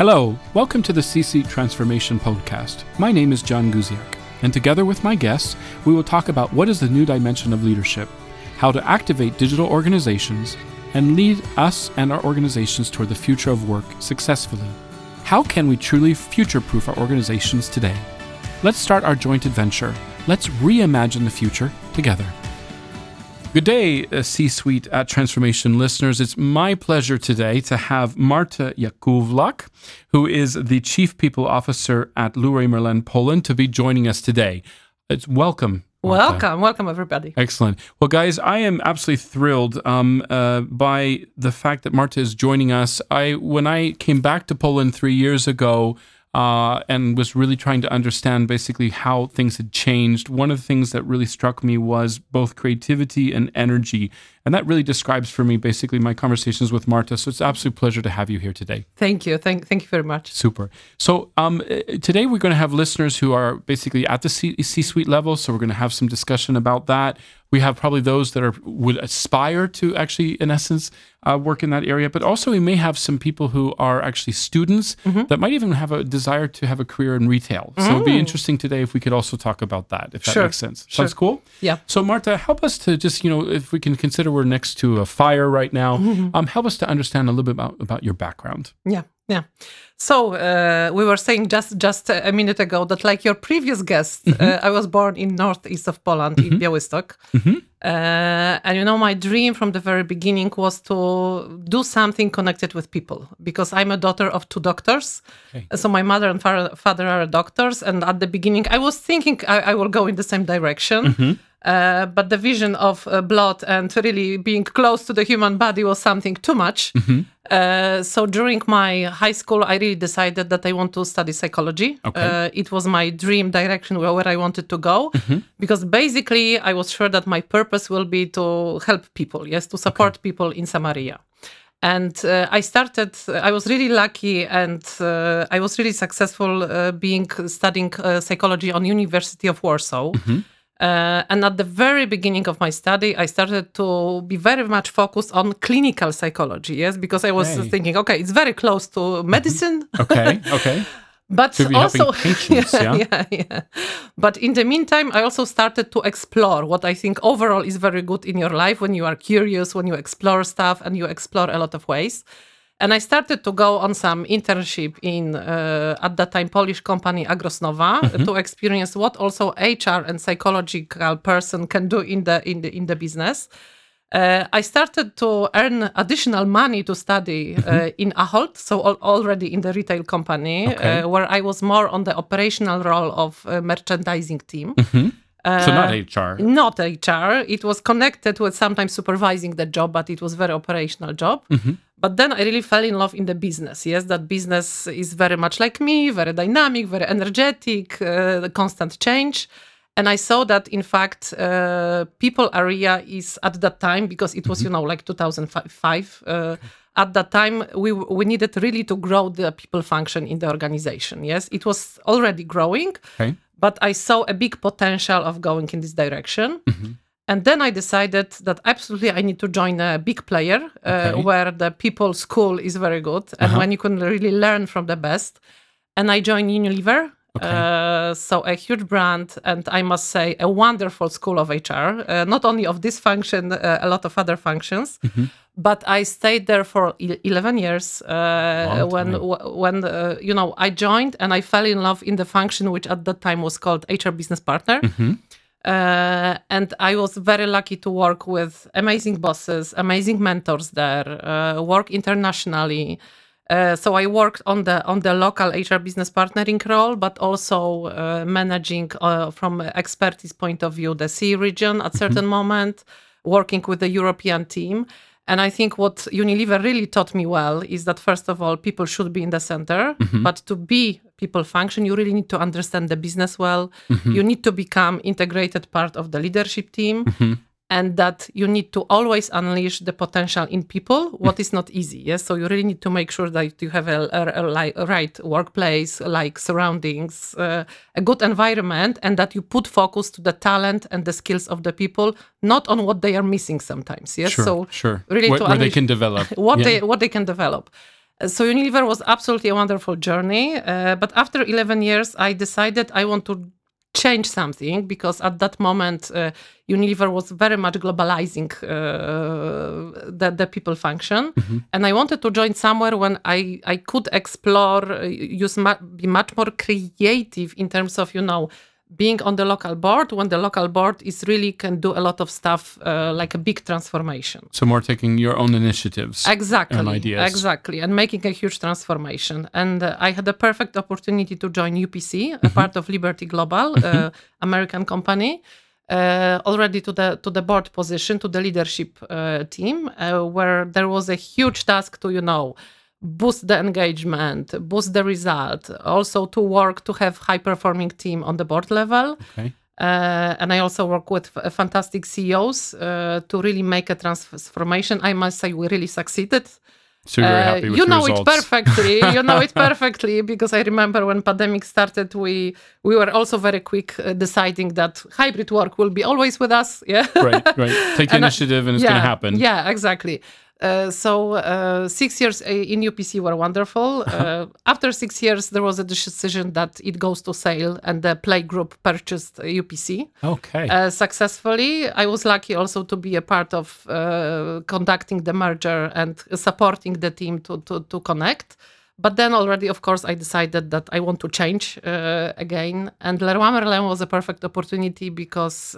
Hello, welcome to the C Suite Transformation Podcast. My name is John Guziak, and together with my guests, we will talk about what is the new dimension of leadership, how to activate digital organizations, and lead us and our organizations toward the future of work successfully. How can we truly future proof our organizations today? Let's start our joint adventure. Let's reimagine the future together. Good day, uh, C Suite at Transformation listeners. It's my pleasure today to have Marta Jakowluk, who is the Chief People Officer at Leroy Merlin Poland, to be joining us today. It's welcome. Marta. Welcome, welcome everybody. Excellent. Well, guys, I am absolutely thrilled um, uh, by the fact that Marta is joining us. I when I came back to Poland three years ago, uh, and was really trying to understand basically how things had changed. One of the things that really struck me was both creativity and energy. And that really describes for me basically my conversations with Marta. So it's an absolute pleasure to have you here today. Thank you. Thank, thank you very much. Super. So um, uh, today we're going to have listeners who are basically at the C suite level. So we're going to have some discussion about that. We have probably those that are would aspire to actually, in essence, uh, work in that area. But also, we may have some people who are actually students mm-hmm. that might even have a desire to have a career in retail. So mm. it'd be mm. interesting today if we could also talk about that, if that sure. makes sense. Sure. Sounds cool. Yeah. So Marta, help us to just you know, if we can consider we're next to a fire right now, mm-hmm. um, help us to understand a little bit about about your background. Yeah. Yeah. So uh, we were saying just just a minute ago that, like your previous guest, mm-hmm. uh, I was born in northeast of Poland mm-hmm. in Białystok, mm-hmm. uh, and you know my dream from the very beginning was to do something connected with people because I'm a daughter of two doctors. Okay. So my mother and father are doctors, and at the beginning I was thinking I, I will go in the same direction. Uh, but the vision of uh, blood and really being close to the human body was something too much. Mm-hmm. Uh, so during my high school, I really decided that I want to study psychology. Okay. Uh, it was my dream direction where, I wanted to go mm-hmm. because basically I was sure that my purpose will be to help people, yes, to support okay. people in Samaria. And uh, I started, I was really lucky and I was really successful being studying psychology on University of Warsaw. Mm-hmm. Uh, and at the very beginning of my study, I started to be very much focused on clinical psychology. Yes, because I was thinking, okay, it's very close to mm-hmm. medicine. okay, okay. but also, patients, yeah, yeah? yeah, yeah. But in the meantime, I also started to explore what I think overall is very good in your life when you are curious, when you explore stuff and you explore a lot of ways. And I started to go on some internship in, uh, at that time, Polish company Agros Nova mm-hmm. to experience what also HR and psychological person can do in the, in the, in the business. Uh, I started to earn additional money to study uh, mm-hmm. in Ahold, so al- already in the retail company, okay. uh, where I was more on the operational role of uh, merchandising team. Mm-hmm. so not HR. Not HR. It was connected with sometimes supervising the job, but it was very operational job. Mm-hmm. But then I really fell in love in the business. Yes, that business is very much like me, very dynamic, very energetic, uh, constant change. And I saw that, in fact, uh, people area is at that time because it was, mm-hmm. you know, like 2005. Uh, at that time, we we needed really to grow the people function in the organization. Yes, it was already growing, okay. but I saw a big potential of going in this direction. Mm-hmm. And then I decided that absolutely I need to join a big player uh, okay. where the people school is very good and uh-huh. when you can really learn from the best. And I joined Unilever. Okay. Uh, so a huge brand and I must say a wonderful school of HR, uh, not only of this function, uh, a lot of other functions. Mm-hmm. But I stayed there for 11 years uh, when when you know I joined and I fell in love in the function which at that time was called HR business partner. Mm-hmm uh, and I was very lucky to work with amazing bosses, amazing mentors there, uh, work internationally. Uh, so I worked on the on the local HR business partnering role, but also uh, managing uh, from expertise point of view the C region at mm-hmm. certain mm-hmm. moment, working with the European team. And I think what Unilever really taught me well is that first of all, people should be in the center, mm-hmm. but to be people function, you really need to understand the business well. Mm-hmm. You need to become integrated part of the leadership team. Mm-hmm and that you need to always unleash the potential in people what is not easy yes so you really need to make sure that you have a, a, a, right workplace like surroundings uh, a good environment and that you put focus to the talent and the skills of the people not on what they are missing sometimes yes sure, so sure really where, where they can develop what yeah. they what they can develop So Unilever was absolutely a wonderful journey. Uh, but after 11 years, I decided I want to change something because at that moment uh, Unilever was very much globalizing uh, the, the people function mm-hmm. and I wanted to join somewhere when I, I could explore uh, use mu- be much more creative in terms of you know being on the local board when the local board is really can do a lot of stuff uh, like a big transformation so more taking your own initiatives exactly and ideas exactly and making a huge transformation and uh, i had a perfect opportunity to join upc mm-hmm. a part of liberty global uh, mm-hmm. american company uh, already to the to the board position to the leadership uh, team uh, where there was a huge task to you know boost the engagement, boost the result, also to work to have high performing team on the board level. Okay. Uh, and I also work with f- fantastic CEOs uh, to really make a transformation. I must say, we really succeeded. So you're uh, happy with you know results. it perfectly. you know it perfectly because I remember when pandemic started, we we were also very quick uh, deciding that hybrid work will be always with us. Yeah, right, right. Take the and initiative, and it's yeah, going to happen. Yeah, exactly. Uh, so uh, six years uh, in UPC were wonderful. Uh, after six years, there was a decision that it goes to sale, and the Play Group purchased UPC. Okay. Uh, successfully, I was lucky also to be a part of conducting the merger and supporting the team to to, to connect. But then already, of course, I decided that I want to change again, and Leroy Merlin was a perfect opportunity because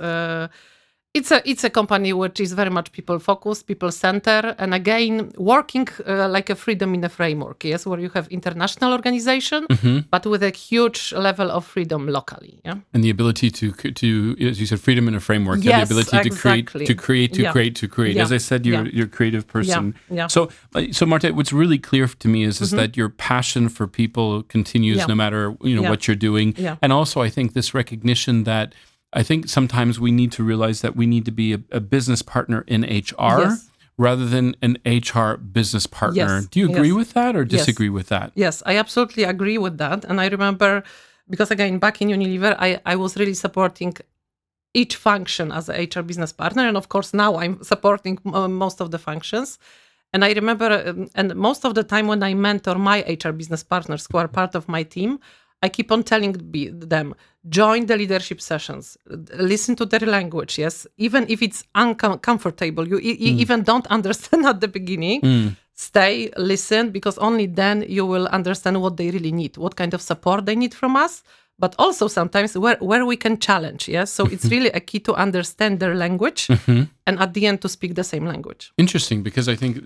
it's a it's a company which is very much people focused, people center, and again working uh, like a freedom in a framework. Yes, where you have international organization, mm-hmm. but with a huge level of freedom locally. Yeah, and the ability to to as you said, freedom in a framework. Yes, the ability exactly. to create, to create, to yeah. create, to create. Yeah. As I said, you're yeah. you're a creative person. Yeah. So so Marta, what's really clear to me is is Mm-hmm. that your passion for people continues no matter you know what you're doing, Yeah. and also I think this recognition that. I think sometimes we need to realize that we need to be a, a business partner in HR Yes. rather than an HR business partner. Yes, Do you agree yes. with that or disagree with that? Yes, I absolutely agree with that. And I remember because again, back in Unilever, I, I was really supporting each function as a HR business partner. And of course, now I'm supporting uh, most of the functions. And I remember, um, and most of the time when I mentor my HR business partners who are part of my team, I keep on telling them, join the leadership sessions, listen to their language. Yes, even if it's uncomfortable, you, you mm. even don't understand at the beginning. Mm. Stay, listen, because only then you will understand what they really need, what kind of support they need from us, but also sometimes where, where we can challenge. Yes, so it's really a key to understand their language mm-hmm. And at the end to speak the same language. Interesting, because I think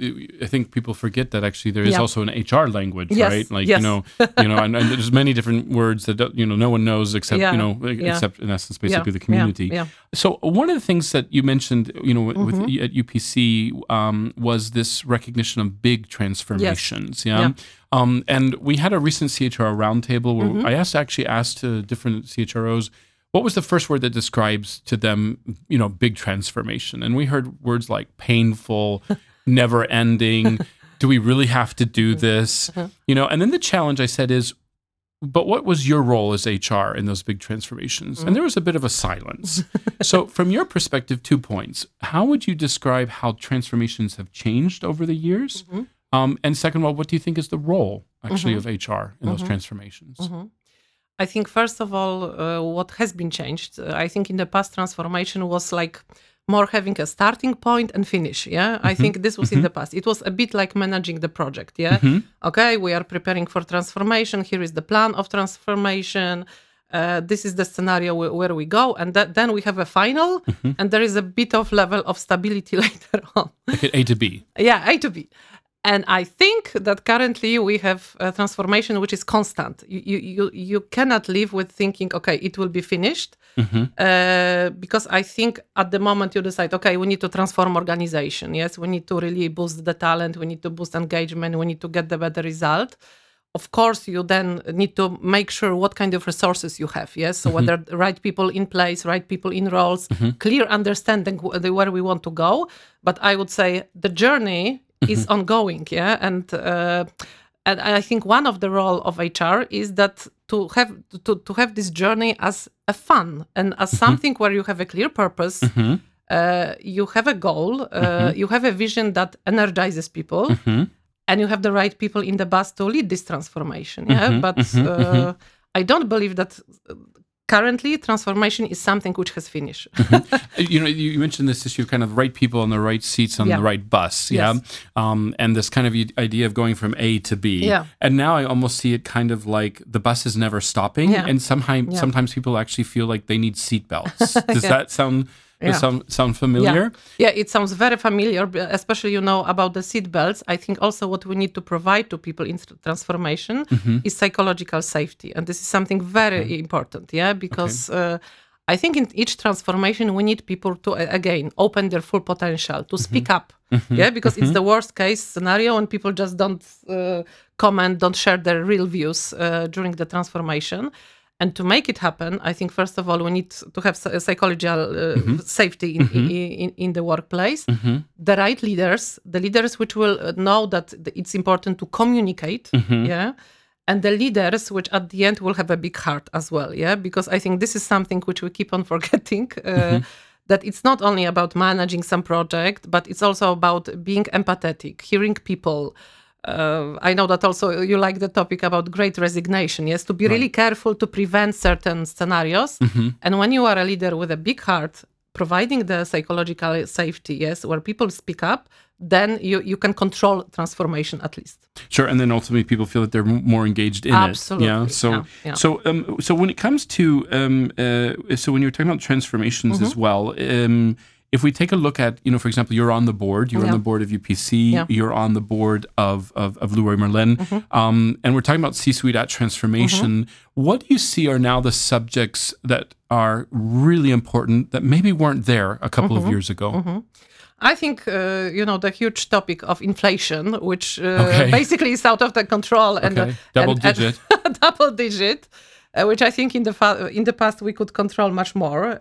I think people forget that actually there is Yeah. also an HR language, Yes, right? Like yes. you know, you know, and, and there's many different words that you know no one knows except Yeah, you know yeah. except in essence basically the community. So one of the things that you mentioned, you know, with, Mm-hmm. with at UPC um, was this recognition of big transformations. Yeah. Yeah. Um, and we had a recent CHRO roundtable where Mm-hmm. I asked actually asked to different CHROs what was the first word that describes to them, you know, big transformation? And we heard words like painful, never ending. Do we really have to do mm-hmm. this? Mm-hmm. You know, and then the challenge I said is, but what was your role as HR in those big transformations? And mm. there was a bit of a silence. so, from your perspective, two points. How would you describe how transformations have changed over the years? Mm-hmm. Um, and second of all, what do you think is the role actually of HR in those transformations? I think first of all, uh, what has been changed, uh, I think in the past transformation was like more having a starting point and finish. Yeah, I think this was in the past. It was a bit like managing the project. Yeah, okay, we are preparing for transformation. Here is the plan of transformation. Uh, this is the scenario where, we go, and that, then we have a final, and there is a bit of level of stability later on. Like A to B. Yeah, A to B. And I think that currently we have a transformation which is constant. You you you, cannot live with thinking, okay, it will be finished, mm-hmm. uh, because I think at the moment you decide, okay, we need to transform organization. Yes, we need to really boost the talent, we need to boost engagement, we need to get the better result. Of course, you then need to make sure what kind of resources you have. Yes, so mm-hmm. whether the right people in place, right people in roles, mm-hmm. clear understanding where we want to go. But I would say the journey is ongoing. Yeah, and uh, and I think one of the role of HR is that to have to, to have this journey as a fun and as something where you have a clear purpose. Uh, you have a goal, uh, you have a vision that energizes people, and you have the right people in the bus to lead this transformation. Yeah, Mhm, but uh. I don't believe that. Currently, transformation is something which has finished. Uh, you know, you mentioned this issue of kind of right people on the right seats on Yeah. the right bus, yeah, Yes. um, and this kind of idea of going from A to B. Yeah. And now I almost see it kind of like the bus is never stopping, Yeah. and somehow sometimes people actually feel like they need seatbelts. Does that sound does Yeah. sound sound familiar? Yeah, it sounds very familiar, especially you know about the seat belts. I think also what we need to provide to people in transformation Mm-hmm. is psychological safety, and this is something very important. Yeah, because. Uh, I think in each transformation we need people to uh, again open their full potential to speak up. Yeah, because it's the worst case scenario when people just don't uh, comment, don't share their real views uh, during the transformation. And to make it happen, I think first of all we need to have psychological uh, safety in, in in the workplace. The right leaders, the leaders which will uh, know that it's important to communicate. Yeah. And the leaders, which at the end will have a big heart as well, yeah, because I think this is something which we keep on forgetting. Uh, That it's not only about managing some project, but it's also about being empathetic, hearing people, uh, I know that also you like the topic about great resignation. Yes, to be really careful to prevent certain scenarios. And when you are a leader with a big heart, providing the psychological safety, yes, where people speak up, then you, you can control transformation at least. Sure, and then ultimately people feel that they're m- more engaged in Absolutely, it. Yeah. So, yeah, yeah. so, um, so when it comes to, um, uh, so when you're talking about transformations Mm-hmm. as well, um, if we take a look at, you know, for example, you're on the board, you're on the board of UPC, Yeah. Mm-hmm. you're on the board of of, of Leroy Merlin, um, and we're talking about C-suite at transformation. What do you see are now the subjects that are really important that maybe weren't there a couple Mm-hmm. of years ago? I think uh, you know the huge topic of inflation, which uh, Okay. basically is out of the control and Okay, uh, double and- and- digit. double digit, uh, which I think in the fa- in the past we could control much more.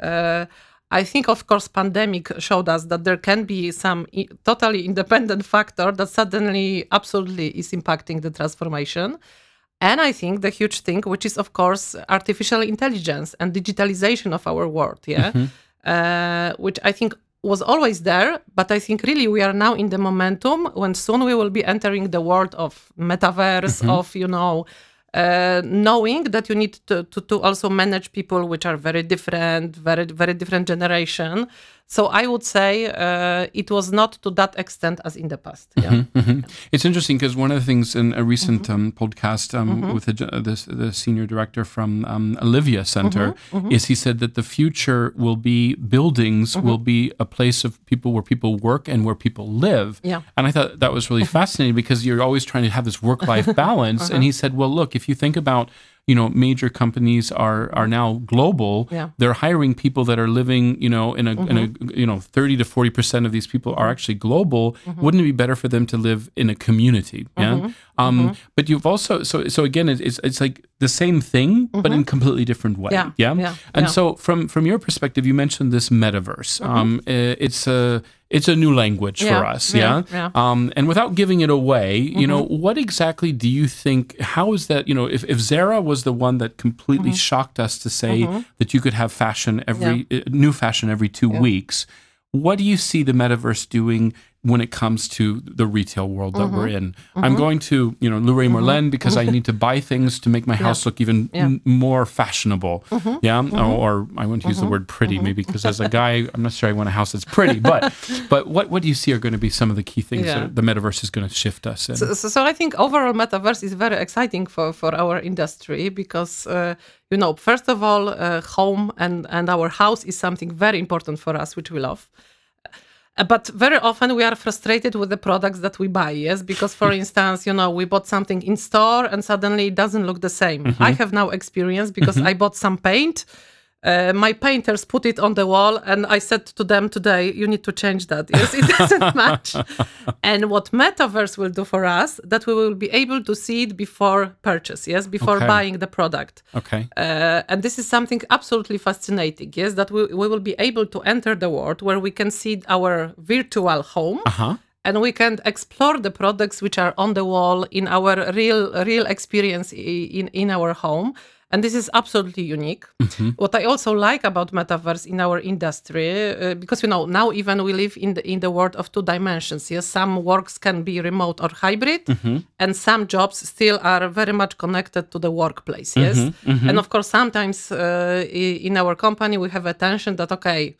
I think, of course, pandemic showed us that there can be some totally independent factor that suddenly, absolutely, is impacting the transformation. And I think the huge thing, which is of course artificial intelligence and digitalization of our world, yeah, uh, which I think was always there, but I think really we are now in the momentum when soon we will be entering the world of metaverse, of you know, uh, knowing that you need to, to to also manage people which are very different, very very different generation. So I would say uh, it was not to that extent as in the past. Yeah. hmm It's interesting because one of the things in a recent Mm-hmm. um, podcast um, with the, the, the senior director from um, Olivia Center Mm-hmm. is he said that the future will be buildings Mm-hmm. will be a place of people where people work and where people live. Yeah. And I thought that was really fascinating because you're always trying to have this work life balance. Uh-huh. And he said, well, look, if you think about you know, major companies are are now global. Yeah. They're hiring people that are living, you know, in a in a you know, thirty to forty percent of these people are actually global. Wouldn't it be better for them to live in a community? Yeah. Um, But you've also so so again, it's it's, like the same thing, but in completely different way. Yeah, Yeah. yeah, And so from from your perspective, you mentioned this metaverse. Um, uh, it's a it's a new language for us. yeah, Yeah. yeah. Um, and without giving it away, you Mm-hmm. know, what exactly do you think? How is that? You know, if, if Zara was the one that completely Mm-hmm. shocked us to say that you could have fashion every uh, new fashion every two weeks, what do you see the metaverse doing when it comes to the retail world that we're Mm-hmm. in? I'm going to, you know, Leroy Merlin because I need to buy things to make my house look even Yeah. Mm-hmm. m- more fashionable. Yeah, or, or I wouldn't use the word pretty maybe because as a guy, I'm not sure I want a house that's pretty. But but what what do you see are going to be some of the key things Yeah. that the metaverse is going to shift us in? So, so, so I think overall metaverse is very exciting for, for our industry because uh, you know first of all uh, home and, and our house is something very important for us which we love. Uh, But very often we are frustrated with the products that we buy, yes? Because, for instance, you know, we bought something in store and suddenly it doesn't look the same. I have now experience because I bought some paint. Uh, my painters put it on the wall, and I said to them today, "You need to change that. Yes, it doesn't match." and what metaverse will do for us, that we will be able to see it before purchase. Yes, before Okay. buying the product. Okay. Uh, and this is something absolutely fascinating. Yes, that we, we will be able to enter the world where we can see our virtual home. Uh huh. And we can explore the products which are on the wall in our real real experience in, in our home. And this is absolutely unique. Mm-hmm. What I also like about metaverse in our industry, uh, because you know now even we live in the in the world of two dimensions. Yes, some works can be remote or hybrid, mm-hmm. and some jobs still are very much connected to the workplace. Yes, mm-hmm. mm-hmm. and of course sometimes uh, in our company we have a tension that okay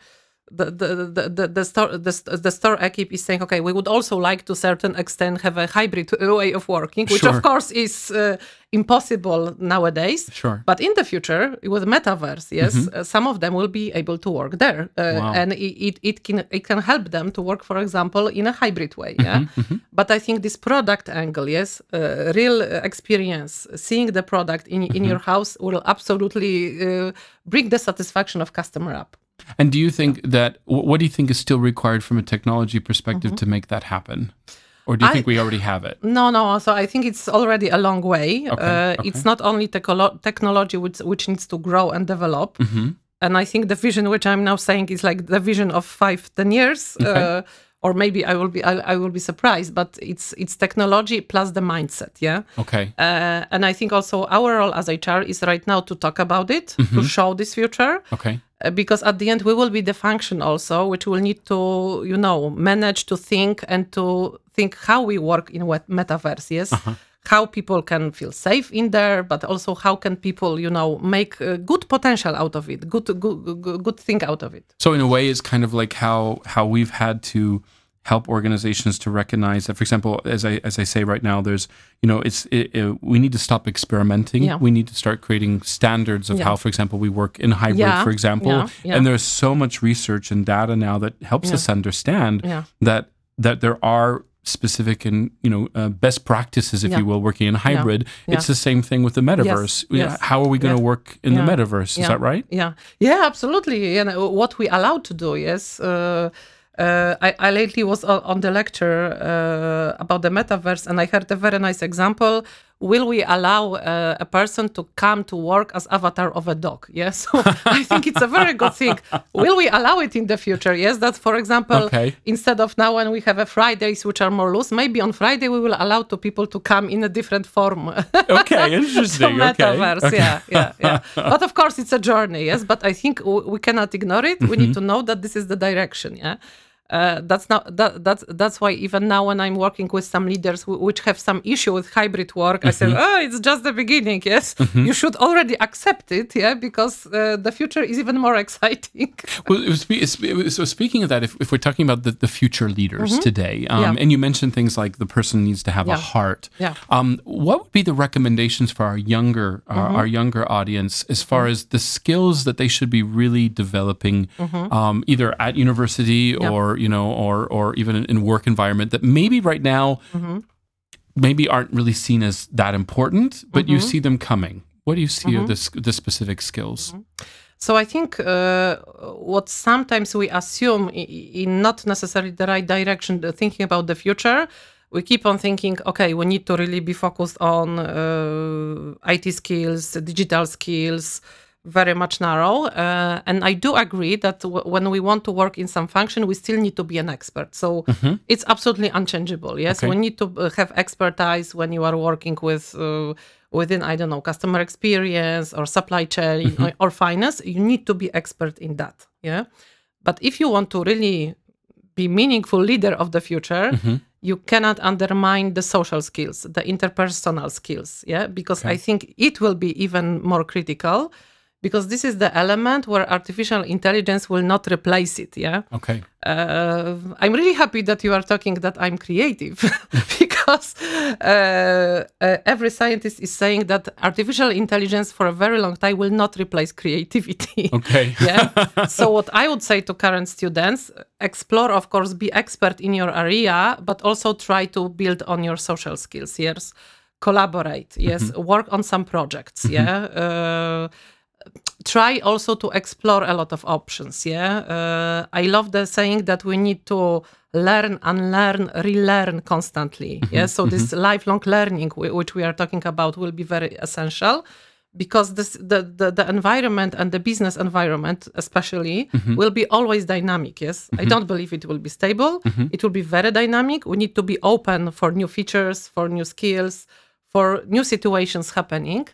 the the the the store the, store, the store equipe is saying okay we would also like to certain extent have a hybrid way of working which sure. of course is uh, impossible nowadays sure but in the future with metaverse yes mm-hmm. uh, some of them will be able to work there uh, wow. and it, it, it can it can help them to work for example in a hybrid way yeah mm-hmm, mm-hmm. but i think this product angle yes uh, real experience seeing the product in in mm-hmm. your house will absolutely uh, bring the satisfaction of customer up and do you think that what do you think is still required from a technology perspective mm-hmm. to make that happen? Or do you I, think we already have it? No, no. So I think it's already a long way. Okay, uh, okay. It's not only techo- technology which, which needs to grow and develop. Mm-hmm. And I think the vision which I'm now saying is like the vision of five, ten years. Okay. Uh, or maybe I will be I, I, will be surprised, but it's it's technology plus the mindset, yeah. Okay. Uh, and I think also our role as HR is right now to talk about it, mm-hmm. to show this future. Okay. Uh, because at the end we will be the function also which will need to you know manage to think and to think how we work in metaverse yes uh-huh. how people can feel safe in there but also how can people you know make uh, good potential out of it good, good good good thing out of it so in a way it's kind of like how how we've had to help organizations to recognize that for example as i as i say right now there's you know it's it, it, we need to stop experimenting. Yeah. we need to start creating standards of yeah. how for example we work in hybrid yeah. for example. And there's so much research and data now that helps us understand that that there are specific and you know uh, best practices if you will working in hybrid. It's the same thing with the metaverse. Yes. Yes. how are we going to work in the metaverse? Is that right? Yeah. Yeah absolutely. And what we allowed to do yes uh, uh, I, I, lately was on the lecture uh, about the metaverse and I heard a very nice example. Will we allow uh, a person to come to work as avatar of a dog? Yes, so I think it's a very good thing. Will we allow it in the future? Yes, that for example, okay. instead of now when we have a Fridays which are more loose, maybe on Friday we will allow to people to come in a different form. okay, interesting. metaverse, okay. yeah, yeah, yeah. but of course, it's a journey. Yes, but I think we cannot ignore it. Mm-hmm. We need mm-hmm. to know that this is the direction. Yeah uh, that's not that that's that's why even now when I'm working with some leaders which have some issue with hybrid work, mm-hmm. I say, oh, it's just the beginning. Yes, mm-hmm. you should already accept it. Yeah, because uh, the future is even more exciting. well, so speaking of that, if, if we're talking about the, the future leaders mm-hmm. today, um, yeah. and you mentioned things like the person needs to have yeah. a heart. Yeah. Um, what would be the recommendations for our younger our, mm-hmm. our younger audience as far mm-hmm. as the skills that they should be really developing, mm-hmm. um, either at university yeah. or you know, or or even in work environment that maybe right now mm-hmm. maybe aren't really seen as that important, but mm-hmm. you see them coming. What do you see mm-hmm. of this the specific skills? Mm-hmm. So I think uh, what sometimes we assume in not necessarily the right direction, thinking about the future, we keep on thinking, okay, we need to really be focused on uh, IT skills, digital skills, very much narrow. Uh, and I do agree that w- when we want to work in some function, we still need to be an expert. So mm-hmm. it's absolutely unchangeable. Yes, okay. we need to uh, have expertise when you are working with. Uh, within i don't know customer experience or supply chain mm-hmm. or, or finance you need to be expert in that yeah but if you want to really be meaningful leader of the future mm-hmm. you cannot undermine the social skills the interpersonal skills yeah because okay. i think it will be even more critical because this is the element where artificial intelligence will not replace it yeah? Okay. Uh, i'm really happy that you are talking that i'm creative because uh, uh, every scientist is saying that artificial intelligence for a very long time will not replace creativity. Okay. Yeah? So what i would say to current students explore of course be expert in your area but also try to build on your social skills yes? Collaborate yes? Mm-hmm. work on some projects mm-hmm. yeah? Uh, try also to explore a lot of options yeah uh, i love the saying that we need to learn unlearn relearn constantly mm-hmm. yeah so this mm-hmm. lifelong learning which we are talking about will be very essential because this, the, the, the environment and the business environment especially mm-hmm. will be always dynamic yes i mm-hmm. don't believe it will be stable mm-hmm. it will be very dynamic we need to be open for new features for new skills for new situations happening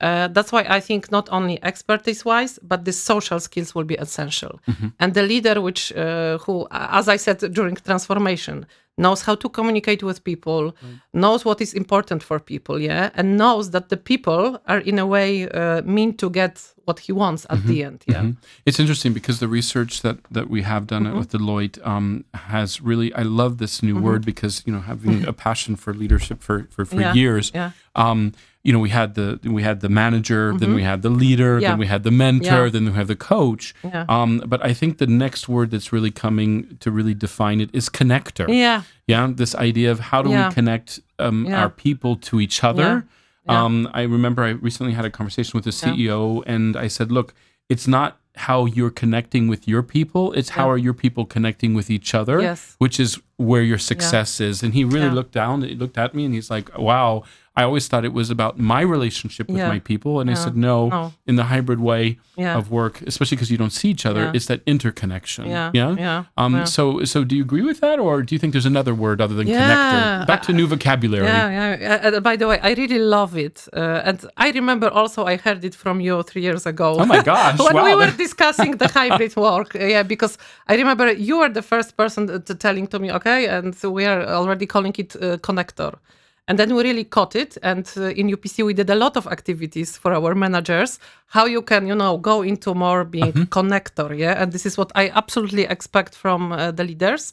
Uh, that's why I think not only expertise wise, but the social skills will be essential. And the leader, which uh, who, as I said during transformation, knows how to communicate with people, knows what is important for people, yeah, and knows that the people are in a way uh, mean to get what he wants at the end, yeah. It's interesting because the research that that we have done Mm-hmm. with Deloitte um, has really. I love this new word because you know having a passion for leadership for for, for Yeah, years. yeah. Um, you know, we had the we had the manager, then we had the leader, Mm-hmm. Yeah. then we had the mentor, Yeah. then we have the coach. Yeah. Um, but I think the next word that's really coming to really define it is connector. Yeah, Yeah, this idea of how do we connect um, our people to each other. Um, I remember I recently had a conversation with the CEO, and I said, "Look, it's not how you're connecting with your people; it's how are your people connecting with each other, Yes. which is where your success is." And he really Yeah. looked down, he looked at me, and he's like, "Wow." I always thought it was about my relationship with Yeah. my people. And I said, no, No. in the hybrid way Yeah. of work, especially because you don't see each other, Yeah. it's that interconnection. Yeah. Yeah. Yeah. Um, Yeah. So, so do you agree with that, or do you think there's another word other than Yeah, connector? Back to new vocabulary. Yeah, yeah. Uh, by the way, I really love it, uh, and I remember also I heard it from you three years ago. Oh my gosh! when wow. we were discussing the hybrid work, yeah, because I remember you were the first person to, to telling to me, okay, and so we are already calling it uh, connector. And then we really caught it. And uh, in UPC, we did a lot of activities for our managers, how you can, you know, go into more being connector. Yeah. And this is what I absolutely expect from uh, the leaders.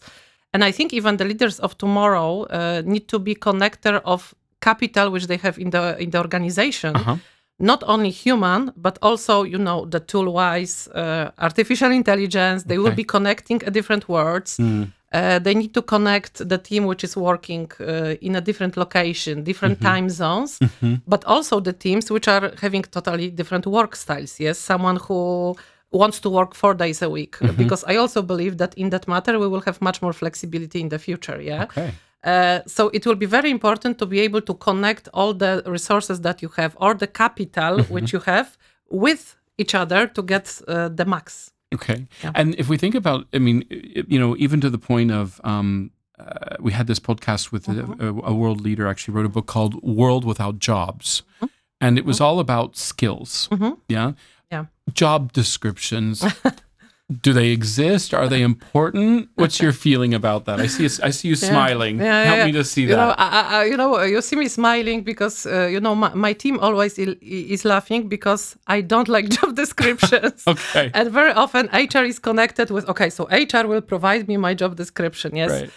And I think even the leaders of tomorrow uh, need to be connector of capital which they have in the in the organization Uh-huh. not only human but also you know the tool wise uh, artificial intelligence they will be connecting a different words uh, they need to connect the team which is working uh, in a different location different time zones but also the teams which are having totally different work styles yes? Someone who wants to work four days a week. Because i also believe that in that matter we will have much more flexibility in the future yeah? Okay. uh, so it will be very important to be able to connect all the resources that you have or the capital which you have with each other to get uh, the max. Okay. Yeah. And if we think about, I mean, you know, even to the point of, um, uh, we had this podcast with Mm-hmm. a, a world leader actually wrote a book called World Without Jobs. Mm-hmm. And it was all about skills. Yeah. Yeah. Job descriptions. Do they exist? Are they important? What's your feeling about that? I see. I see you smiling. Yeah, yeah, Help yeah. me to see You know, that. I, I, you know, you see me smiling because uh, you know my, my team always il- is laughing because I don't like job descriptions. Okay. And very often HR is connected with okay, so HR will provide me my job description. Yes. Right.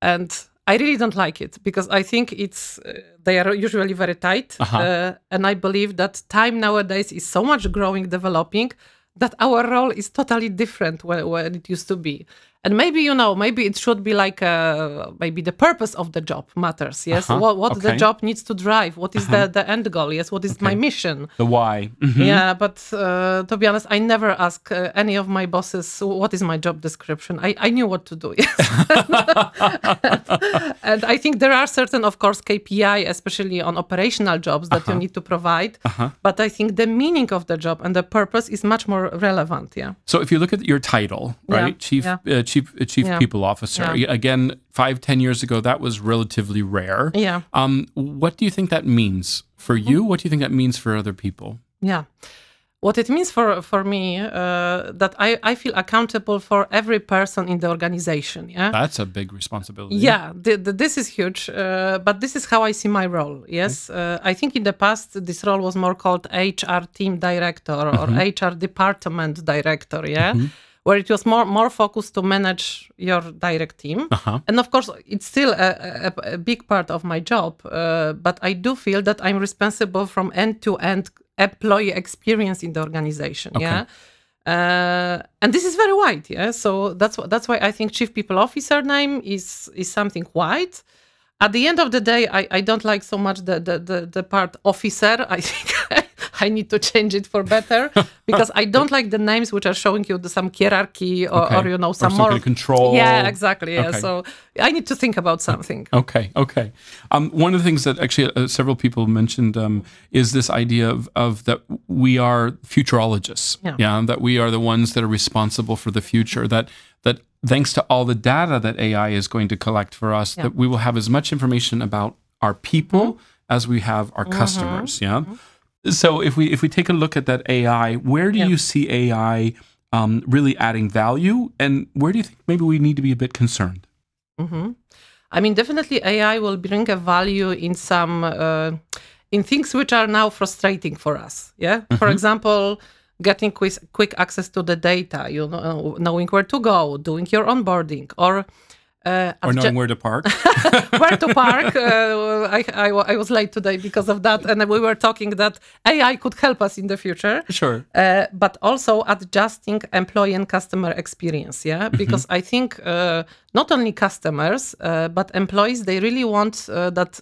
and I really don't like it because I think it's uh, they are usually very tight, Uh-huh. uh, and I believe that time nowadays is so much growing, developing that our role is totally different when, when it used to be. And maybe you know, maybe it should be like uh, maybe the purpose of the job matters. Yes, Uh-huh. what what the job needs to drive. What is the the end goal? Yes, what is my mission? The why. Mhm. Yeah, but uh, to be honest, I never ask uh, any of my bosses what is my job description. I, I knew what to do. Yes. and I think there are certain, of course, KPI, especially on operational jobs that you need to provide. But I think the meaning of the job and the purpose is much more relevant. Yeah. So if you look at your title, Yeah, right, chief yeah. uh, chief uh, chief Yeah. people officer. Yeah. Again, five ten years ago, that was relatively rare. Yeah. Um, what do you think that means for Mm-hmm. you? What do you think that means for other people? Yeah. What it means for for me uh, that I, I feel accountable for every person in the organization. Yeah. That's a big responsibility. Yeah, th- th- this is huge, uh, but this is how I see my role. Yes, uh, I think in the past this role was more called HR team director or HR department director. Yeah, where it was more more focused to manage your direct team, Uh-huh. and of course it's still a, a, a big part of my job. Uh, but I do feel that I'm responsible from end to end employee experience in the organization. Yeah. Uh, and this is very wide, yeah. So that's that's why I think chief people officer name is is something wide. At the end of the day, I, I don't like so much the the, the, the part officer. I think I need to change it for better because I don't like the names which are showing you the, some hierarchy or, Okay. or you know some some more kind of control. Yeah, exactly. Yeah. Okay. So I need to think about something. Okay, okay. Um, one of the things that actually uh, several people mentioned um, is this idea of, of that we are futurologists. Yeah. that we are the ones that are responsible for the future. That that thanks to all the data that AI is going to collect for us, that we will have as much information about our people Mm-hmm. as we have our customers. Yeah. So if we if we take a look at that AI, where do Yeah. you see AI um, really adding value, and where do you think maybe we need to be a bit concerned? hmm I mean, definitely AI will bring a value in some uh, in things which are now frustrating for us. Yeah, for example, getting quick quick access to the data, you know, knowing where to go, doing your onboarding, or uh, Or knowing where to park? where to park. Uh, I, I, I was late today because of that, and we were talking that AI could help us in the future. sure. Uh, but also adjusting employee and customer experience yeah because i think uh, not only customers uh, but employees they really want uh, that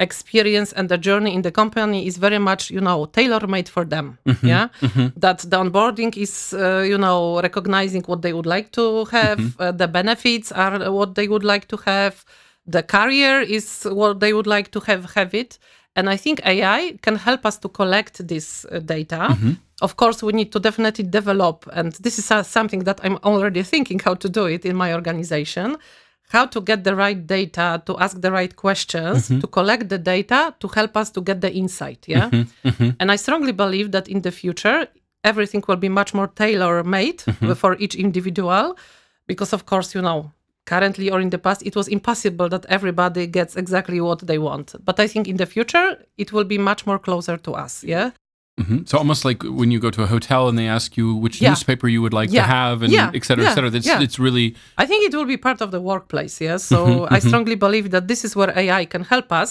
experience and the journey in the company is very much you know tailor made for them yeah? that the onboarding is uh, you know recognizing what they would like to have uh, the benefits are what they would like to have the career is what they would like to have have it. And i think ai can help us to collect this uh, data. Of course we need to definitely develop and this is uh, something that i'm already thinking how to do it in my organization how to get the right data to ask the right questions mm-hmm. to collect the data to help us to get the insight yeah? Mm-hmm. Mm-hmm. And i strongly believe that in the future everything will be much more tailor made for each individual because of course you know currently or in the past it was impossible that everybody gets exactly what they want. But i think in the future it will be much more closer to us yeah hmm So almost like when you go to a hotel and they ask you which Yeah. newspaper you would like Yeah. to have, and Yeah. et cetera, et cetera. It's, Yeah. it's really I think it will be part of the workplace, yes. So I strongly believe that this is where AI can help us,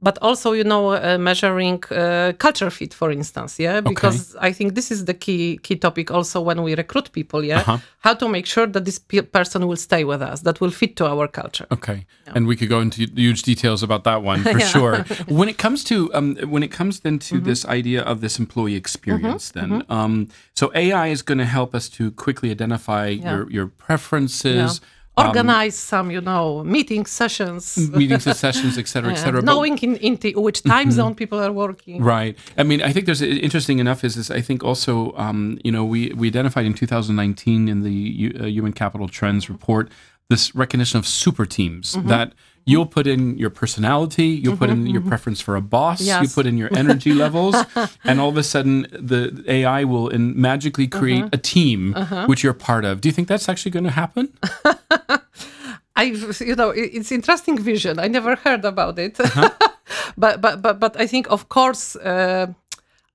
but also, you know, uh, measuring uh, culture fit, for instance, yeah, because I think this is the key key topic also when we recruit people, yeah, Uh-huh. how to make sure that this pe- person will stay with us, that will fit to our culture. Okay, and we could go into huge details about that one for Yeah. sure. When it comes to um, when it comes then Mm-hmm. to this idea of this employee experience, then um, so AI is going to help us to quickly identify your your preferences, Organize some, you know, meeting sessions, meetings and sessions, et cetera, et cetera. Knowing in, in t- which time zone people are working. Right. I mean, I think there's interesting enough is, is I think also, um, you know, we, we identified in 2019 in the U, uh, Human Capital Trends report this recognition of super teams that you'll put in your personality, you'll put in mm-hmm, your mm-hmm. preference for a boss, you put in your energy levels, and all of a sudden the AI will in magically uh-huh. create a team uh-huh. which you're part of. Do you think that's actually going to happen? I, you know, it's interesting vision. I never heard about it, uh-huh. but but but but I think, of course, uh,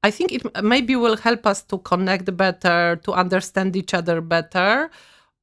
I think it maybe will help us to connect better, to understand each other better,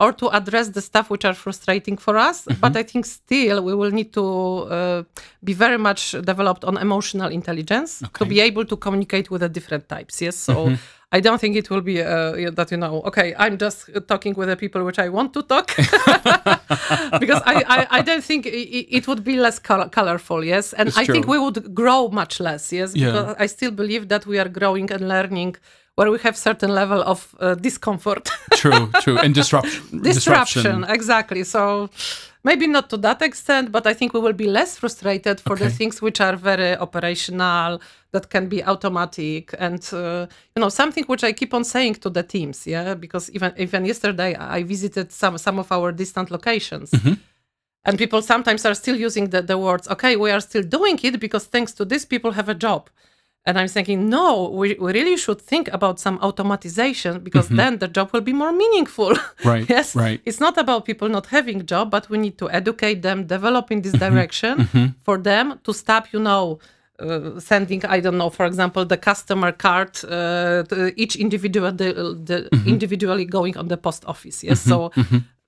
or to address the stuff which are frustrating for us. But I think still we will need to uh, be very much developed on emotional intelligence to be able to communicate with the different types. Yes, so. I don't think it will be uh, that you know. Okay, I'm just talking with the people which I want to talk, because I, I, I don't think i- i- it would be less col- colorful. Yes, and It's I think we would grow much less. Yes, Yeah. because I still believe that we are growing and learning where we have certain level of uh, discomfort, true, true. And disruption. disruption. Exactly. So maybe not to that extent, but I think we will be less frustrated for the things which are very operational, that can be automatic, and uh, you know something which I keep on saying to the teams. Yeah, because even even yesterday I visited some some of our distant locations. And people sometimes are still using the, the words, okay, we are still doing it because thanks to this, people have a job. And I'm thinking, no, we, we really should think about some automatization because mm-hmm. then the job will be more meaningful. Right, yes. right. It's not about people not having job, but we need to educate them, develop in this mm-hmm. direction mm-hmm. for them to stop, you know, uh, sending, I don't know, for example, the customer card, uh, each individual, the, the individually going on the post office. Yes. So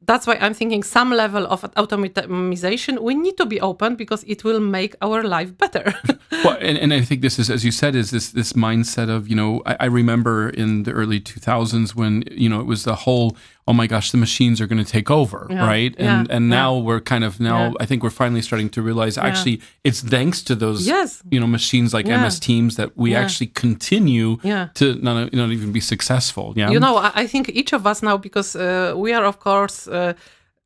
that's why I'm thinking some level of automation we need to be open because it will make our life better. well, and, and I think this is, as you said, is this this mindset of you know I, I remember in the early 2000s when you know it was the whole oh my gosh the machines are going to take over Yeah, right and yeah, and yeah. now we're kind of now Yeah. I think we're finally starting to realize actually it's thanks to those Yes. you know machines like Yeah. MS Teams that we Yeah. actually continue Yeah. to not, not even be successful yeah you know I, think each of us now because uh, we are of course uh,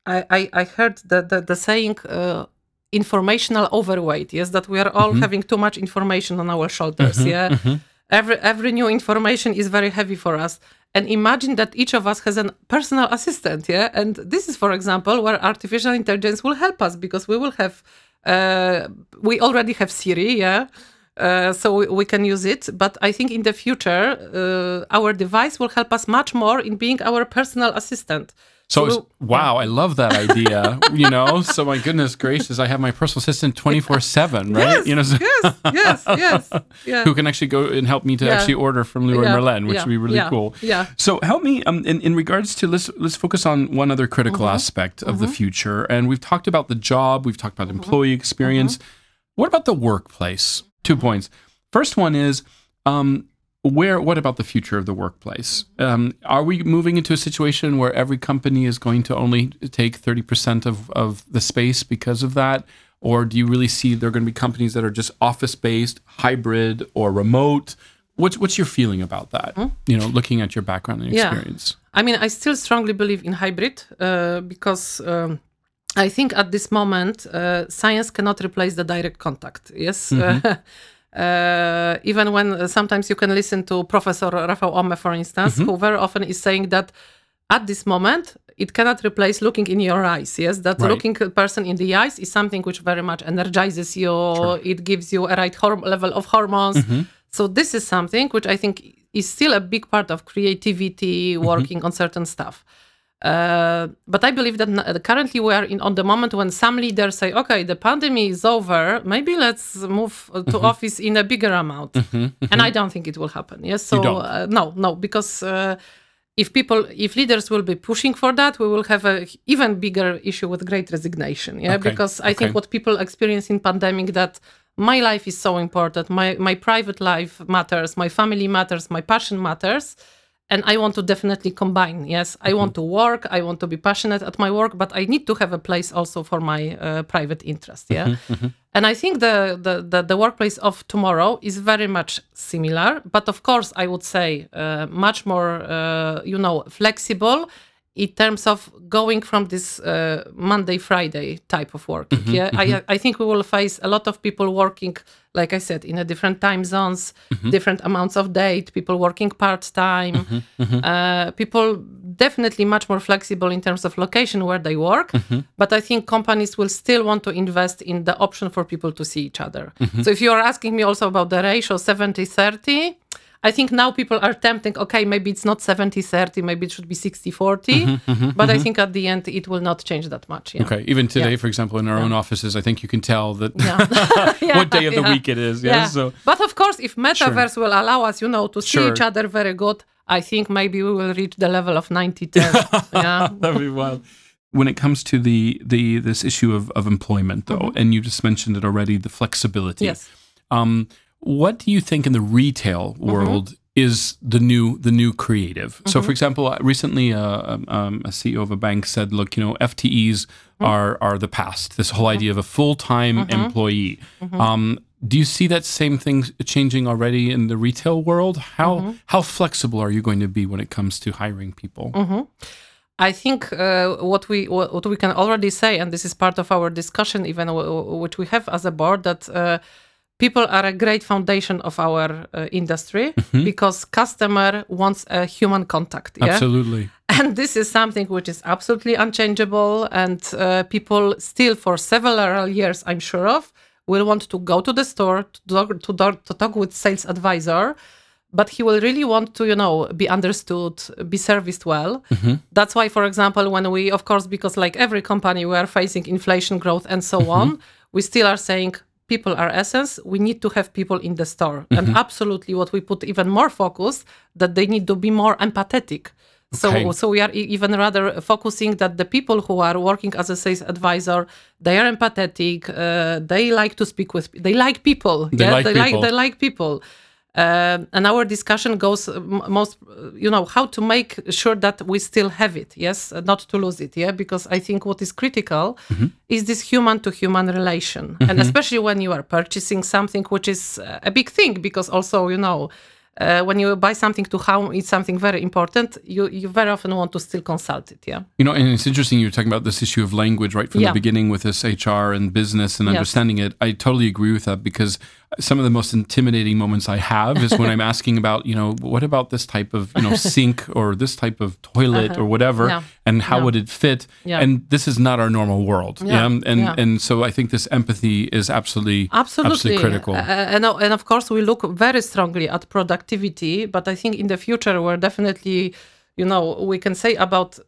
I, I i heard the the, the saying uh, informational overweight yes that we are all having too much information on our shoulders yeah every every new information is very heavy for us and imagine that each of us has a personal assistant yeah and this is for example where artificial intelligence will help us because we will have uh, we already have siri yeah Uh, so we, we can use it. But I think in the future, uh, our device will help us much more in being our personal assistant. So, So- wow, I love that idea. you know, so my goodness gracious, I have my personal assistant twenty four seven, right? Yes, you know, so- yes, yes, yes. Yeah. who can actually go and help me to Yeah. actually order from Leroy Yeah, Merlin, which would be really cool. yeah. So help me um, in in regards to let's let's focus on one other critical Mm-hmm. aspect of the future, and we've talked about the job, we've talked about Mm-hmm. employee experience. What about the workplace? Two points. First one is. Um, where what about the future of the workplace um, are we moving into a situation where every company is going to only take 30% of, of the space because of that or do you really see there are going to be companies that are just office based hybrid or remote what's what's your feeling about that you know looking at your background and Hmm? Yeah. experience I mean, I still strongly believe in hybrid uh, because um, I think at this moment, uh, science cannot replace the direct contact. Yes. Uh, uh, even when uh, sometimes you can listen to Professor Rafał Ohme, for instance, who very often is saying that at this moment, it cannot replace looking in your eyes. Yes, that Right. looking a person in the eyes is something which very much energizes you. It gives you a right horm- level of hormones. So this is something which I think is still a big part of creativity, working on certain stuff. Uh, but I believe that currently we are in on the moment when some leaders say, "Okay, the pandemic is over. Maybe let's move uh, to office in a bigger amount." And I don't think it will happen. Yes, so uh, no, no, because uh, if people, if leaders will be pushing for that, we will have a even bigger issue with great resignation. Yeah, Okay, because I okay. think what people experience in pandemic that my life is so important, my my private life matters, my family matters, my passion matters. And I want to definitely combine. Yes, I want to work. I want to be passionate at my work, but I need to have a place also for my uh, private interest. Yeah, and I think the, the the the workplace of tomorrow is very much similar, but of course I would say uh, much more, uh, you know, flexible in terms of going from this uh, Monday Friday type of working. Mm-hmm, yeah, I mm-hmm. I think we will face a lot of people working, like I said, in a different time zones, mm-hmm. different amounts of date. People working part time. Uh, people definitely much more flexible in terms of location where they work. But I think companies will still want to invest in the option for people to see each other. So if you are asking me also about the ratio 70 30. I think now people are tempting, okay, maybe it's not 70 30, maybe it should be 60 40. Mm-hmm, mm-hmm, but I mm-hmm. think at the end, it will not change that much. Yeah. okay even today Yeah. for example in our own offices i think you can tell that Yeah. what day of the Yeah. week it is yeah, Yeah. so but of course, if metaverse will allow us, you know, to see each other very good, I think maybe we will reach the level of 90 10. yeah. That'd be wild. When it comes to the the this issue of, of employment, though, and you just mentioned it already, the flexibility. Yes. Um, what do you think in the retail world is the new the new creative? So, for example, uh, recently uh, um, um, a CEO of a bank said, "Look, you know, FTEs are are the past. This whole idea of a full time employee." Um, do you see that same thing changing already in the retail world? How how flexible are you going to be when it comes to hiring people? I think uh, what we what what we can already say, and this is part of our discussion, even w- which we have as a board, that uh, people are a great foundation of our uh, industry because customer wants a human contact. Yeah? Absolutely. and this is something which is absolutely unchangeable and uh, people still for several years i'm sure of will want to go to the store to talk, to, talk- to talk with sales advisor but he will really want to you know be understood be serviced well that's why for example when we of course because like every company we are facing inflation growth and so on we still are saying people are essence we need to have people in the store and absolutely what we put even more focus that they need to be more empathetic so, Okay. so we are even rather focusing that the people who are working as a sales advisor, they are empathetic. Uh, they like to speak with. They like people. They like they people. like they like people. Um, and our discussion goes uh, most, uh, you know, how to make sure that we still have it. Yes, uh, not to lose it. Yeah, because I think what is critical Mm-hmm. is this human to human relation, and especially when you are purchasing something which is uh, a big thing, because also you know uh, when you buy something to home, it's something very important. You you very often want to still consult it. Yeah. You know, and it's interesting you're talking about this issue of language right from Yeah. the beginning with this HR and business and Yes. understanding it. I totally agree with that because some of the most intimidating moments I have is when I'm asking about, you know, what about this type of, you know, sink or this type of toilet uh-huh. or whatever, yeah. and how yeah. would it fit? Yeah. And this is not our normal world. Yeah. And and so I think this empathy is absolutely absolutely, absolutely critical. Uh, and and of course we look very strongly at productivity, but I think in the future we're definitely, you know, we can say about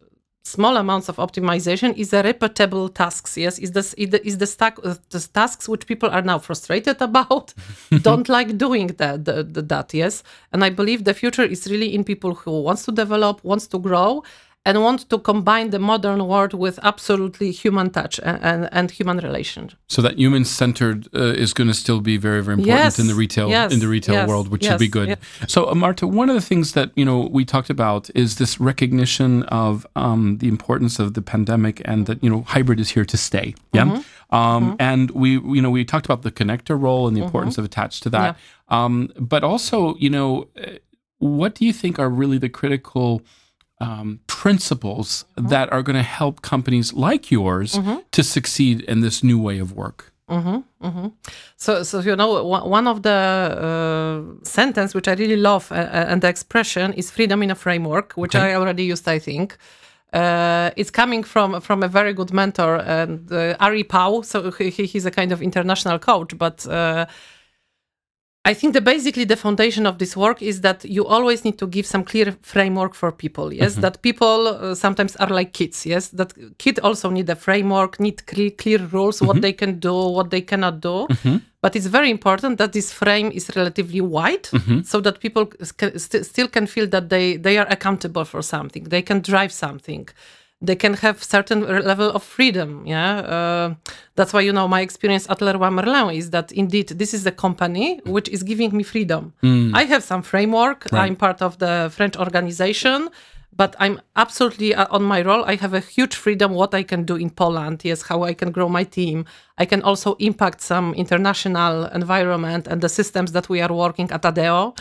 small amounts of optimization is a repeatable tasks yes? Is this is the stack uh, the tasks which people are now frustrated about don't like doing that the, the, that yes? And i believe the future is really in people who wants to develop wants to grow and want to combine the modern world with absolutely human touch and, and, and human relation. So that human centered uh, is going to still be very very important yes, in the retail yes, in the retail yes, world, which should be good. So uh, Marta, one of the things that you know we talked about is this recognition of um, the importance of the pandemic and that you know hybrid is here to stay. Yeah. Mm-hmm. Um, mm-hmm. And we, you know, we talked about the connector role and the mm-hmm. importance of attached to that. Yeah. Um, but also, you know, uh, what do you think are really the critical um, principles mm-hmm. that are going to help companies like yours mm-hmm. to succeed in this new way of work. Mm-hmm, mm-hmm. So, so you know, one of the uh, sentence which I really love uh, uh, and the expression is "freedom in a framework," which okay. I already used, I think. Uh, it's coming from from a very good mentor and uh, Ari Pau. So he, he's a kind of international coach, but uh, I think that basically the foundation of this work is that you always need to give some clear framework for people. Yes, mm-hmm. that people uh, sometimes are like kids. Yes, that kids also need a framework, need clear, clear rules, mm-hmm. what they can do, what they cannot do. Mm-hmm. But it's very important that this frame is relatively wide, mm-hmm. so that people can, st- still can feel that they they are accountable for something, they can drive something they can have certain level of freedom yeah uh, that's why you know my experience at Leroy Merlin is that indeed this is a company which is giving me freedom mm. i have some framework right. i'm part of the french organization but i'm absolutely uh, on my role i have a huge freedom what i can do in poland yes how i can grow my team i can also impact some international environment and the systems that we are working at adeo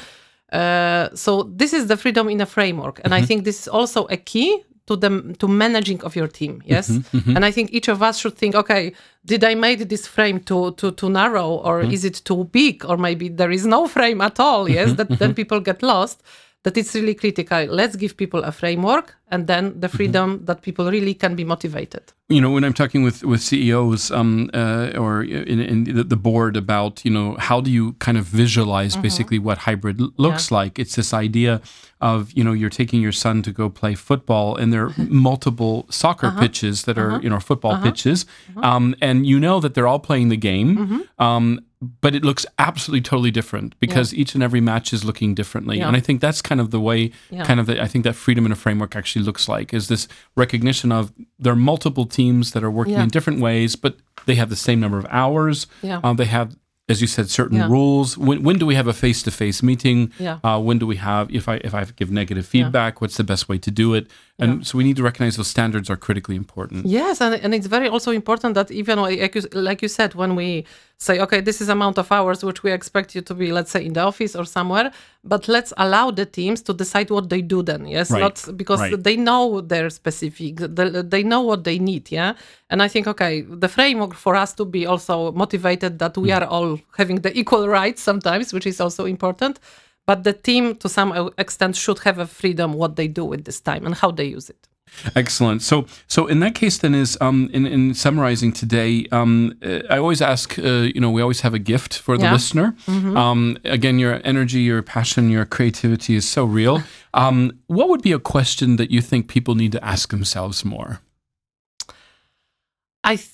uh, so this is the freedom in a framework and mm-hmm. i think this is also a key to the to managing of your team yes mm-hmm, mm-hmm. and i think each of us should think okay did i made this frame too too too narrow or mm-hmm. is it too big or maybe there is no frame at all yes that then people get lost that it's really critical let's give people a framework and then the mm-hmm. freedom that people really can be motivated you know when i'm talking with with ceos um, uh, or in, in the, the, board about you know how do you kind of visualize mm-hmm. basically what hybrid looks yeah. like it's this idea of you know you're taking your son to go play football and there are multiple soccer uh-huh. pitches that are uh-huh. you know football uh-huh. pitches uh-huh. um, and you know that they're all playing the game mm-hmm. um, but it looks absolutely totally different because yeah. each and every match is looking differently yeah. and i think that's kind of the way yeah. kind of the, i think that freedom in a framework actually looks like is this recognition of there are multiple teams that are working in different ways but they have the same number of hours um, they have as you said, certain yeah. rules. When, when do we have a face to face meeting? Yeah. Uh, when do we have if I if I give negative feedback? Yeah. What's the best way to do it? And yeah. so we need to recognize those standards are critically important. Yes, and, and it's very also important that even like you, like you said, when we say, okay, this is amount of hours which we expect you to be, let's say, in the office or somewhere, but let's allow the teams to decide what they do then. Yes, right. not because right. they know their specific, they know what they need. Yeah, and I think okay, the framework for us to be also motivated that we mm. are all having the equal rights sometimes, which is also important but the team to some extent should have a freedom what they do with this time and how they use it Excellent. So, so in that case, then is um, in in summarizing today, um, uh, I always ask. Uh, you know, we always have a gift for the yeah. listener. Mm-hmm. Um, again, your energy, your passion, your creativity is so real. Um, what would be a question that you think people need to ask themselves more? I. Th-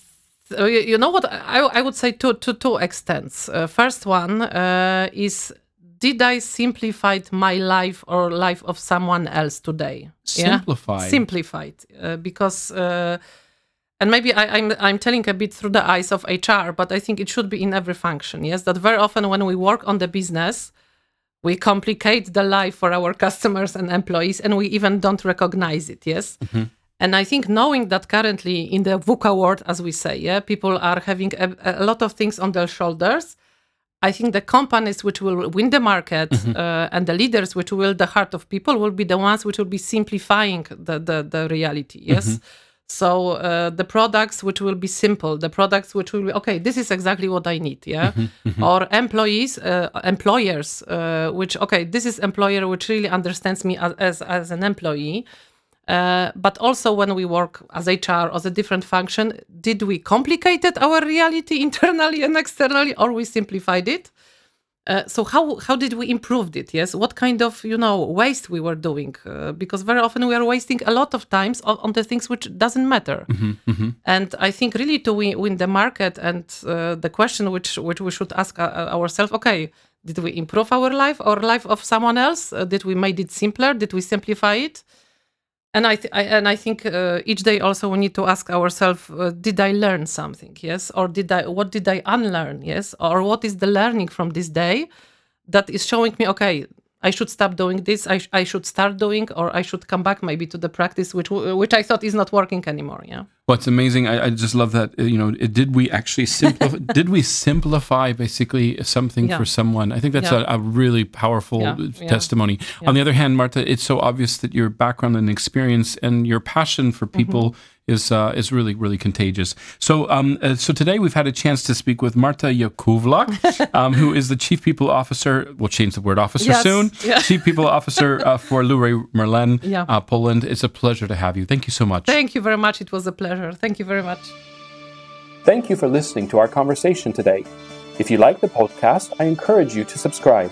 you know what I, I would say to to two extents. Uh, first one uh, is did I simplified my life or life of someone else today? Simplified. Yeah? Simplified, uh, because. Uh, and maybe I, am I'm, I'm telling a bit through the eyes of HR, but I think it should be in every function. Yes, that very often when we work on the business, we complicate the life for our customers and employees, and we even don't recognize it. Yes. Mm-hmm. And I think knowing that currently in the VUCA world, as we say, yeah, people are having a, a lot of things on their shoulders, I think the companies which will win the market mm-hmm. uh, and the leaders which will the heart of people will be the ones which will be simplifying the the, the reality. Yes. Mm-hmm. So uh, the products which will be simple, the products which will be okay. This is exactly what I need, yeah. Mm-hmm, mm-hmm. Or employees, uh, employers, uh, which okay, this is employer which really understands me as as, as an employee. Uh, but also when we work as HR as a different function, did we complicated our reality internally and externally, or we simplified it? Uh, so how how did we improve it? Yes, what kind of you know waste we were doing? Uh, because very often we are wasting a lot of times on, on the things which doesn't matter. Mm-hmm, mm-hmm. And I think really to win, win the market and uh, the question which which we should ask uh, ourselves: Okay, did we improve our life or life of someone else? Uh, did we made it simpler? Did we simplify it? And I, I, and I think uh, each day also we need to ask ourselves: uh, Did I learn something? Yes, or did I? What did I unlearn? Yes, or what is the learning from this day that is showing me? Okay, I should stop doing this. I, sh- I should start doing, or I should come back maybe to the practice which which I thought is not working anymore. Yeah. Well, it's amazing. I, I just love that. Uh, you know, did we actually simplify? did we simplify basically something yeah. for someone? I think that's yeah. a, a, really powerful yeah. testimony. On the other hand, Marta, it's so obvious that your background and experience and your passion for people. Mm-hmm is uh, is really really contagious. So um, uh, so today we've had a chance to speak with Marta Jakowluk, um, who is the Chief People Officer. We'll change the word officer yes. soon. Yeah. Chief People Officer uh, for Leroy Merlin, yeah. Uh, Poland. It's a pleasure to have you. Thank you so much. Thank you very much. It was a pleasure. Thank you very much. Thank you for listening to our conversation today. If you like the podcast, I encourage you to subscribe.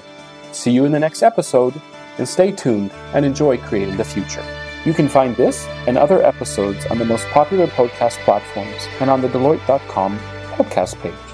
See you in the next episode, and stay tuned and enjoy creating the future. You can find this and other episodes on the most popular podcast platforms and on the Deloitte.com podcast page.